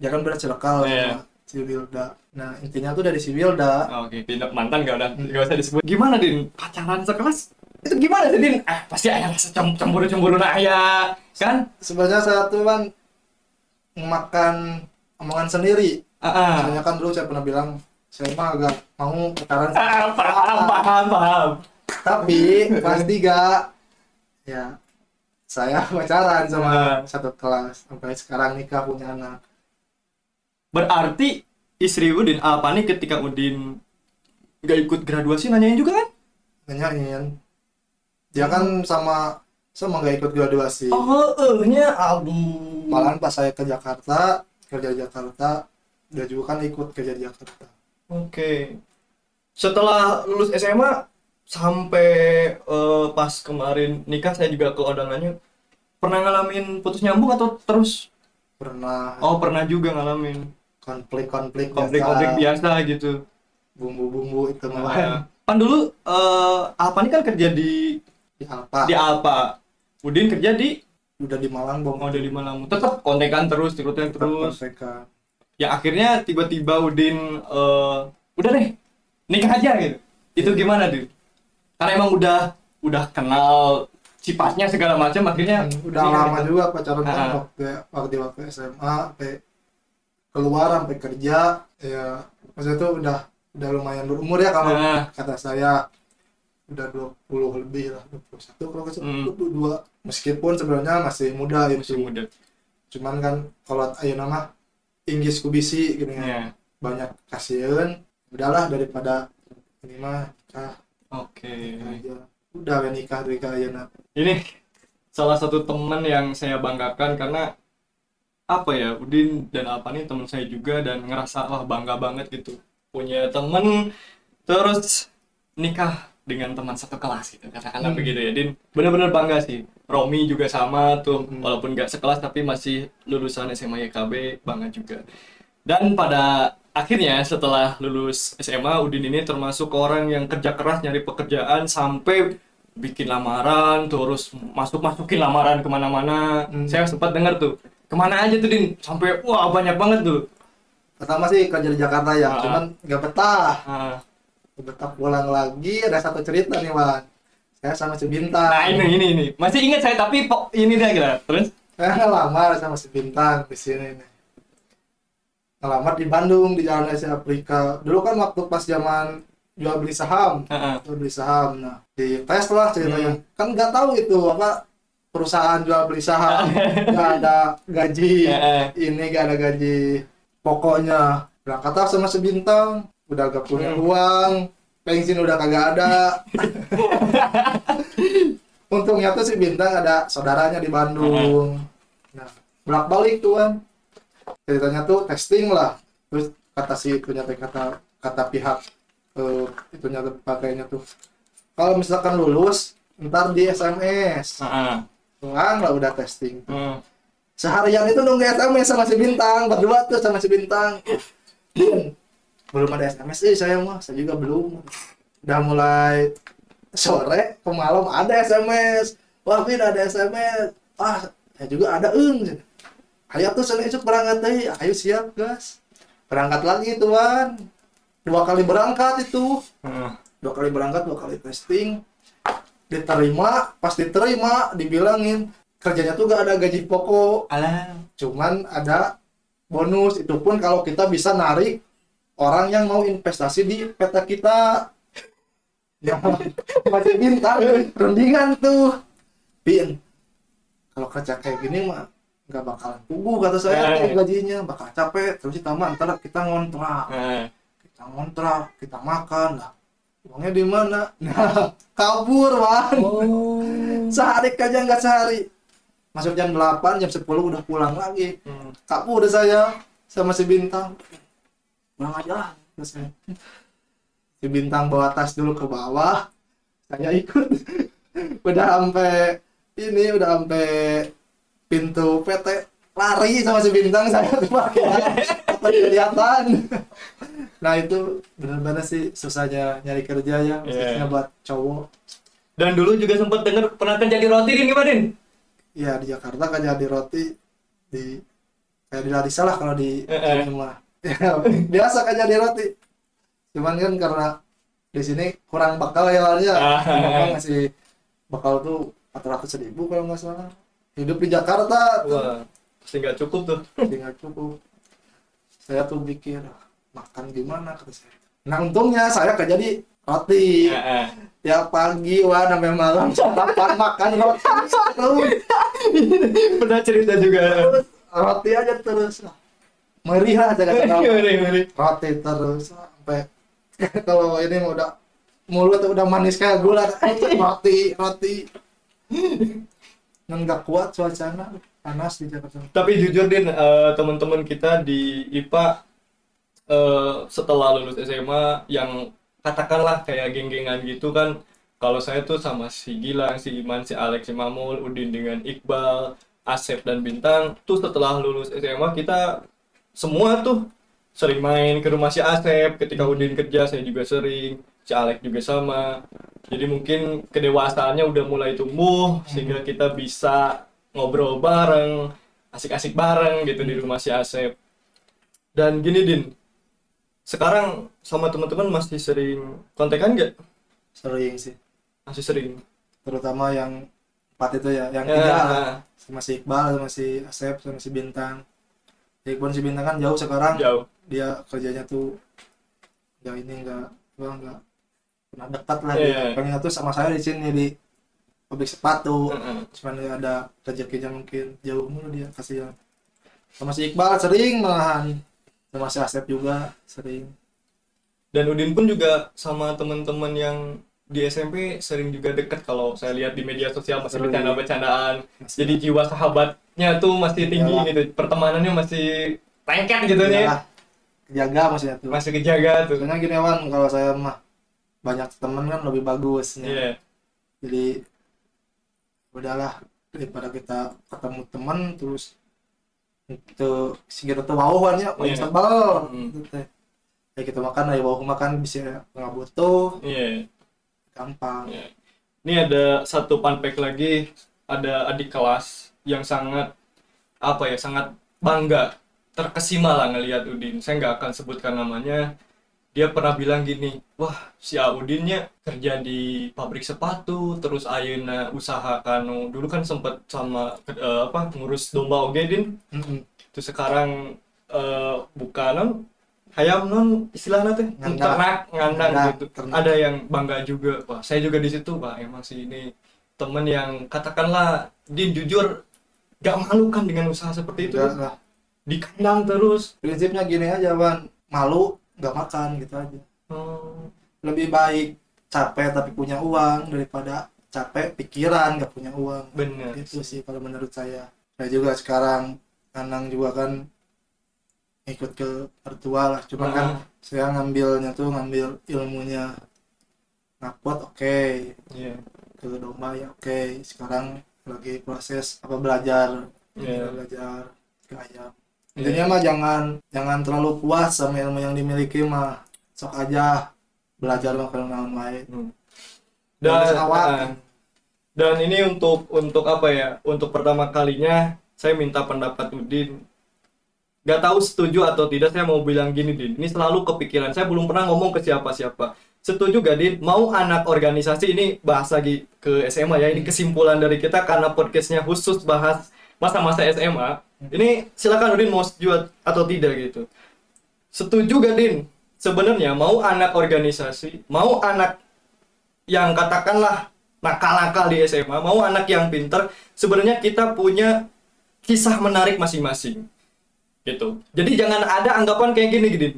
dia kan beda circle Ya. sama si Wilda nah intinya tuh dari si Wilda Oh, Oke, pindah mantan gak udah gak usah disebut. Gimana Din? Pacaran sekelas itu gimana sih Din? Ah pasti ayah rasa cem- cemburu-cemburu nah ayah kan? sebenarnya saya tuh kan makan omongan sendiri Ah, ah. Soalnya kan dulu saya pernah bilang saya mah agak mau pacaran Ah, paham, paham, paham. tapi kelas tiga ya saya <laughs> pacaran sama Ah. satu kelas sampai sekarang nikah punya anak Berarti istri Udin apa nih ketika Udin gak ikut graduasi nanyain juga kan? nanyain dia kan sama sama nggak ikut graduasi Oh, eh-nya aduh. malahan pas saya ke Jakarta kerja di Jakarta dia juga kan ikut kerja di Jakarta Oke. Setelah lulus SMA sampai eh, pas kemarin nikah saya juga ke undangannya pernah ngalamin putus nyambung atau terus? pernah Oh, pernah juga ngalamin konflik-konflik konflik-konflik biasa, biasa gitu. bumbu-bumbu itu Nah, Pan dulu eh Alpa ini kan kerja di di apa di Alpa. Udin kerja di udah di Malang bong oh di Malang. Tetap kontekan terus, ikutin terus. mereka Ya akhirnya tiba-tiba Udin eh udah deh nikah aja gitu. Itu gimana tuh? Karena emang udah udah kenal sifatnya segala macam akhirnya udah nikah lama gitu. juga pacaran kan waktu waktu waktu SMA keluar sampai kerja ya maksudnya itu udah udah lumayan berumur ya kalau Ah. kata saya udah 20 lebih lah 21 kalau salah Hmm. 22 meskipun sebenarnya masih muda Masih itu muda. cuman kan kalau ayo nama Inggris kubisi gitu ya Ya. banyak kasihan udahlah daripada ini mah nikah Oke. aja udah we nikah dari kalian Ini salah satu teman yang saya banggakan karena apa ya Udin dan Alpa ini teman saya juga dan ngerasa wah bangga banget gitu punya temen terus nikah dengan teman satu kelas gitu katakanlah Hmm. begitu ya Din bener-bener bangga sih Romi juga sama tuh Hmm. walaupun nggak sekelas tapi masih lulusan SMA YKB bangga juga dan pada akhirnya setelah lulus SMA Udin ini termasuk orang yang kerja keras nyari pekerjaan sampai bikin lamaran terus masuk masukin lamaran ke mana-mana Hmm. saya sempat dengar tuh ke mana aja tuh Din? Sampai wah banyak banget tuh. Pertama sih kerja di Jakarta ya. Ah. cuman nggak betah. Ah, betah pulang lagi ada satu cerita nih Wan. Saya sama si Bintang. Nah ini ini ini. Masih ingat saya tapi pok ini deh gitu terus? Saya ngelamar sama si Bintang di sini nih. Ngelamar di Bandung di Jalan Asia Afrika. Dulu kan waktu pas zaman jual beli saham. Ah, ah. jual beli saham. Nah di tes lah ceritanya. Hmm. kan nggak tahu itu apa perusahaan jual beli saham. <laughs> Nggak ada gaji. Ya, eh. ini gak ada gaji. Pokoknya berangkat sama si Bintang udah gak punya Hmm. uang. Bensin udah kagak ada. <laughs> Untungnya tuh si Bintang ada saudaranya di Bandung. Nah bolak balik tuh kan ceritanya tuh testing lah. Terus kata si itunya kata kata pihak eh, itunya tuh pakainya tuh. Kalau misalkan lulus ntar di SMS Ah, ah. Pulang lah udah testing. Hmm. seharian itu nunggu SMS sama si Bintang berdua tuh sama si Bintang. Din, belum ada SMS eh saya mah. Saya juga belum. Udah mulai sore ke malam ada SMS wah Bin ada SMS ah saya juga ada eng. Ayo tuh sana esok berangkat deh ayo siap gas. Berangkat lagi tuan dua kali berangkat itu. Ah. dua kali berangkat dua kali testing diterima pas diterima dibilangin kerjanya tuh gak ada gaji pokok. Alah. cuman ada bonus. Itu pun kalau kita bisa narik orang yang mau investasi di peta kita. Ya <laughs> masih bintang rundingan tuh. Bin kalau kerja kayak gini mah nggak bakalan tunggu kata saya Eh. tuh gajinya. Bakal capek terus ditambah ntar kita ngontrak. Ah. kita ngontrak kita makan lah uangnya di mana? Nah <laughs> kabur wan. Oh. <laughs> sehari aja nggak sehari. Masuk jam 8 jam 10 udah pulang lagi. Hmm. kabur udah saya sama si bintang. Pulang aja lah saya. si bintang bawa tas dulu ke bawah. Saya ikut. <laughs> Udah sampai ini udah sampai pintu PT lari sama si bintang saya tuh pakai kelihatan nah itu benar-benar sih susahnya nyari kerja ya khususnya Iya. buat cowok Dan dulu juga sempat dengar pernah kerja di roti Din gimana Din? ya di Jakarta kan jadi roti di kayak di Larissa lah kalau di Eh, eh. mah <laughs> biasa kan jadi roti cuman kan karena di sini kurang bakal ya warnya Ah. Memang masih bakal tuh 400 ribu kalau nggak salah hidup di Jakarta tuh Wah, pasti nggak cukup tuh. tinggal cukup saya tuh pikir makan gimana kata saya. Nah untungnya saya kerja di roti. Ah. tiap pagi wah sampai malam sarapan makan roti. Terus Pernah cerita juga. roti aja terus. Meriah Ngeri, ngeri. roti terus sampai kalau ini mau udah mulut udah manis kayak gula roti roti. Nggak kuat suasana panas di Jakarta. Tapi jujur Din, eh, teman-teman kita di IPA eh, setelah lulus SMA yang katakanlah kayak geng-gengan gitu kan kalau saya tuh sama si Gilang, si Iman, si Alex, si Mamul, Udin dengan Iqbal, Asep dan Bintang tuh setelah lulus SMA kita semua tuh sering main ke rumah si Asep. Ketika Udin kerja saya juga sering si Alex juga sama. Jadi mungkin kedewasaannya udah mulai tumbuh sehingga kita bisa ngobrol bareng asik-asik bareng gitu di rumah si Asep. Dan gini Din sekarang sama teman-teman masih sering kontekan nggak? Sering sih. Masih sering. Terutama yang empat itu ya yang Ya, tiga lah. sama si Iqbal sama si Asep sama si Bintang. Si Iqbal si Bintang kan jauh sekarang. Jauh. Dia kerjanya tuh nggak ini nggak gua nggak pernah dekat lah. Dia pengennya tuh sama saya di sini di pabrik sepatu. Heeh. cuman dia ada rezekinya mungkin jauh mulu dia kasihan. Sama si Iqbal sering malahan sama si Asep juga sering Dan Udin pun juga sama teman-teman yang di SMP sering juga deket kalau saya lihat di media sosial masih bercanda-bercandaan. Jadi jiwa sahabatnya tuh masih tinggi Iyalah. gitu. Pertemanannya masih lengket gitu nih. Kejaga maksudnya tuh Masih kejaga tuh. soalnya gini Wan kalau saya mah banyak temen kan lebih bagus. Iya. jadi udahlah daripada kita ketemu teman terus itu si kita tuh wow kan ya Iya. sebel Hmm. gitu teh. ya kita makan dari bawah makan bisa nggak butuh Iya. gampang Iya. Ini ada satu fact lagi, ada adik kelas yang sangat apa ya, sangat bangga, terkesima lah ngelihat Udin. Saya nggak akan sebutkan namanya. Dia pernah bilang gini, wah si Udinnya kerja di pabrik sepatu, terus Ayeuna usaha kanu. Dulu kan sempet sama eh, apa ngurus domba oge Din. Mm-mm. Terus sekarang eh, buka non hayam non istilahnya teh Ngandang. ternak ngandang gitu ternak. ada yang bangga juga wah saya juga di situ wah emang sih ini temen yang katakanlah dia jujur gak malu kan dengan usaha seperti itu Enggak lah. di kandang terus prinsipnya gini aja Wan malu nggak makan gitu aja. Hmm, lebih baik capek tapi punya uang daripada capek pikiran nggak punya uang. Bener itu sih. kalau menurut saya. Saya juga sekarang Anang juga kan ikut ke mertua lah. Cuman kan Ah. saya ngambilnya tuh ngambil ilmunya. Ngapot oke. Iya. ke domba ya oke. Sekarang lagi proses apa belajar. Iya. belajar ke ayam intinya mah jangan jangan terlalu puas sama ilmu yang dimiliki mah. Sok aja belajar mah kalau naon wae Hmm. Jangan dan ah, dan ini untuk untuk apa ya? Untuk pertama kalinya saya minta pendapat Udin. Gak tahu setuju atau tidak saya mau bilang gini Din. Ini selalu kepikiran. Saya belum pernah ngomong ke siapa-siapa. Setuju gak Din? Mau anak organisasi ini bahas lagi ke SMA ya ini kesimpulan dari kita karena podcastnya khusus bahas masa-masa SMA ini silakan Udin mau setuju atau tidak gitu. Setuju gak Din? Sebenarnya mau anak organisasi mau anak yang katakanlah nakal-nakal di SMA mau anak yang pinter sebenarnya kita punya kisah menarik masing-masing. Gitu. Jadi jangan ada anggapan kayak gini gini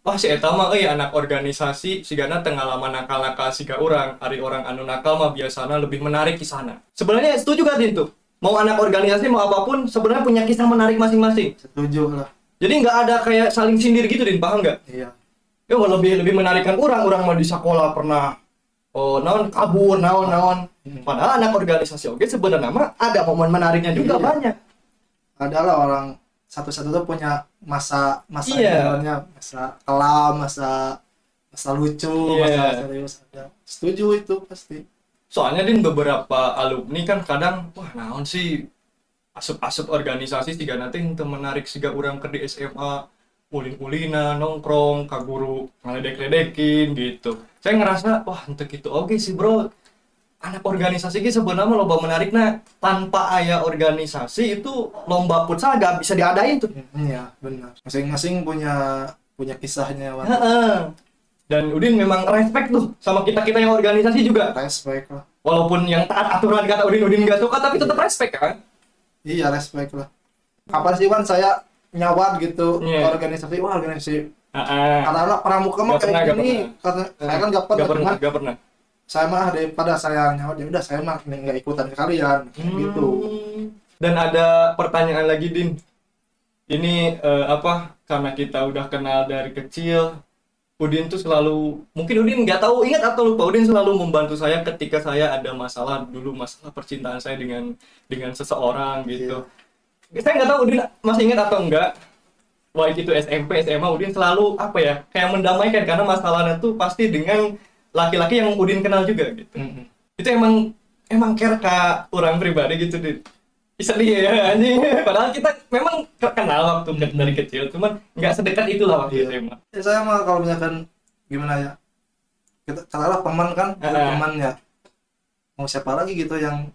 wah si Eta mah euy anak organisasi sigana tengah lama nakal-nakal siga orang hari orang anu nakal mah biasanya lebih menarik di sana sebenarnya setuju gak Din tuh mau anak organisasi mau apa pun sebenarnya punya kisah menarik masing-masing. Setuju lah. Jadi nggak ada kayak saling sindir gitu Din. Paham nggak? Iya. Ya lebih lebih menarikkan orang orang mah di sekolah pernah oh naon kabur naon naon. Hmm. padahal anak organisasi oke sebenarnya mah ada momen menariknya juga Iya. banyak. Adalah orang satu-satu tuh punya masa masa Iya. masa kelam masa masa lucu Iya. masa serius ada. Setuju itu pasti soalnya din beberapa alumni kan kadang wah naon sih asup-asup organisasi siga nanti yang menarik siga orang ke di SMA ulin-ulina nongkrong ka guru ngeledek-ledekin gitu. Saya ngerasa wah untuk itu oke sih bro. Anak organisasi ini sebenarnya lomba menariknya. Tanpa ayah organisasi itu lomba futsal gak bisa diadain tuh. Iya benar. Masing-masing punya punya kisahnya. Dan Udin memang respect tuh sama kita kita yang organisasi juga. Respect lah. Walaupun yang taat aturan kata Udin Udin gak suka tapi tetap respect kan? Iya respect lah. Kapan sih Wan saya nyawat gitu Iya. organisasi? Wah organisasi. Heeh. anak-anak pramuka mah kayak gini. karena saya kan gak pernah, gak pernah gak pernah. Saya mah daripada saya nyawat ya udah saya mah nggak ikutan ke kalian Kayak gitu. Hmm. dan ada pertanyaan lagi Din. Ini eh, apa? Karena kita udah kenal dari kecil Udin tuh selalu mungkin Udin nggak tahu ingat atau lupa Udin selalu membantu saya ketika saya ada masalah dulu masalah percintaan saya dengan dengan seseorang gitu. Saya nggak tahu Udin masih ingat atau enggak baik itu SMP SMA Udin selalu apa ya kayak mendamaikan karena masalahnya tuh pasti dengan laki-laki yang Udin kenal juga gitu. Mm-mm. itu emang emang care orang pribadi gitu dit sedih ya anjing padahal kita memang kenal waktu dari kecil cuman nggak sedekat itulah waktu Iya. SMA Ya, saya mah kalau misalkan gimana ya kita katakanlah teman kan ada Ah. teman ya mau siapa lagi gitu yang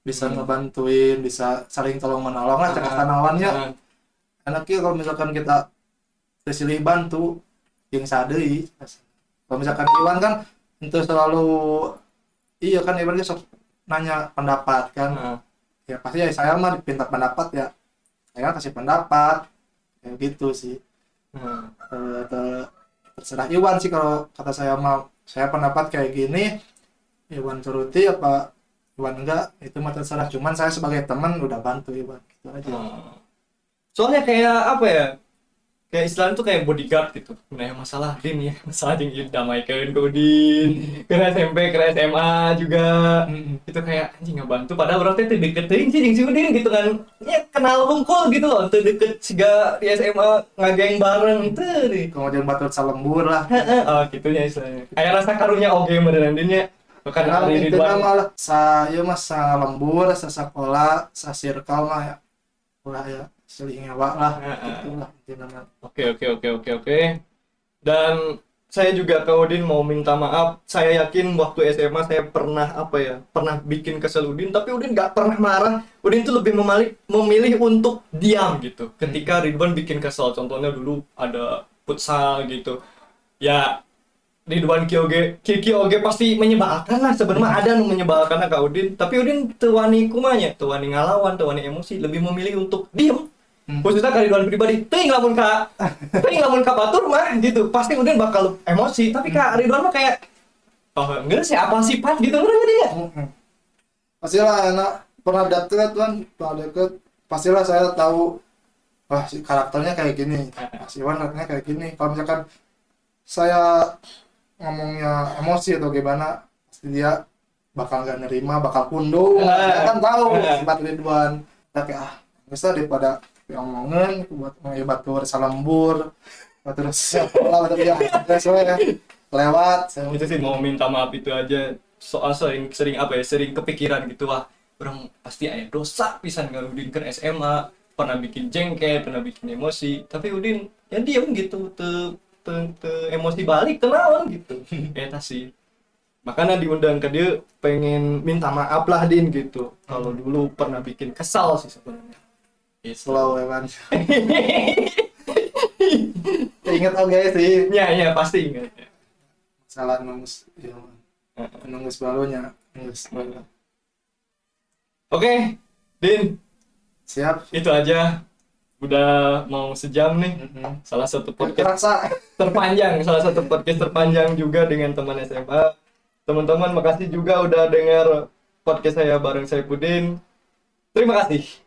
bisa Hmm. ngebantuin bisa saling tolong menolong lah cakap Ah. kenalannya Nah, enaknya kalau misalkan kita tersilih bantu yang sadei kalau misalkan Iwan kan itu selalu iya kan Iwan kan sok nanya pendapat kan nah. Ya pasti ya saya mah dipinta pendapat ya. Saya kasih pendapat. Kayak gitu sih. Nah. Eh, te- terserah Iwan sih kalau kata saya mau. Saya pendapat kayak gini Iwan turuti apa Iwan enggak itu mah terserah. Cuman saya sebagai teman udah bantu Iwan gitu aja. Nah. soalnya kayak apa ya kayak istilahnya tuh kayak bodyguard gitu. Nah yang masalah Din ya masalah yang damaikan ke Udin ke SMP ke SMA juga. Itu kayak anjing ngebantu. Padahal teh teu deketin sih jeung si Udin gitu kan. Ya kenal hungkul gitu loh teu deket siga di SMA ngageng bareng. Teu deh kemudian batu salembur lah. Heeh, oh gitunya istilahnya. Kayak rasa karunya oge beneran Din ya. Bukan hari itu malah saya mah sa lembur sa sekolah sa circle mah ya. Ulah ya seling ngewa lah Heeh. itulah intinya mah. Oke oke oke oke oke. Dan saya juga ke Udin mau minta maaf. Saya yakin waktu SMA saya pernah apa ya, pernah bikin kesel Udin, tapi Udin nggak pernah marah. Udin tuh lebih memilih memilih untuk diam gitu. Ketika Ridwan bikin kesel, contohnya dulu ada futsal gitu. Ya Ridwan Kyoge, Kiki Oge pasti menyebalkan lah sebenarnya ada yang menyebalkan Kak Udin. Tapi Udin tuwani kumanya, tuwani ngalawan, tuwani emosi, lebih memilih untuk diem Hmm. khususnya Ridwan pribadi teuing lamun ka teuing lamun ka batur mah gitu. Pasti kemudian bakal emosi. Tapi kak Ridwan mah kayak oh enggak sih apa sifat gitu kan dia. Mm-mm. pastilah enak pernah deket kan pernah deket. Pastilah saya tahu wah si karakternya kayak gini Iwan karakternya kayak gini. Kalau misalkan saya ngomongnya emosi atau gimana pasti dia bakal nggak nerima bakal pundung Ah. saya kan tahu Ah. sifat Ridwan. Tapi ah bisa daripada ngomongin buat ngebat batur salembur batur sekolah batur ya sesuai ya. Lewat saya itu sih mau minta maaf itu aja. Soal sering sering apa ya sering kepikiran gitu wah orang pasti ada dosa pisan nggak Udin ke SMA pernah bikin jengkel pernah bikin emosi. Tapi Udin ya diem gitu te, te, te emosi balik kenalan gitu. <laughs> Eta sih. Makanya diundang ke dia pengen minta maaf lah Din gitu. Kalau dulu pernah bikin kesal sih sebenarnya. Slow Evan inget oke sih ya <laughs> ya pasti ingat. Ya. salah nungus ya, nungus balunya nungus oke Din. Siap. Itu aja. Udah mau sejam nih. Mhm. salah satu podcast kerasa. terpanjang. Salah satu podcast terpanjang juga dengan teman SMA teman-teman makasih juga udah dengar podcast saya bareng saya Pudin. Terima kasih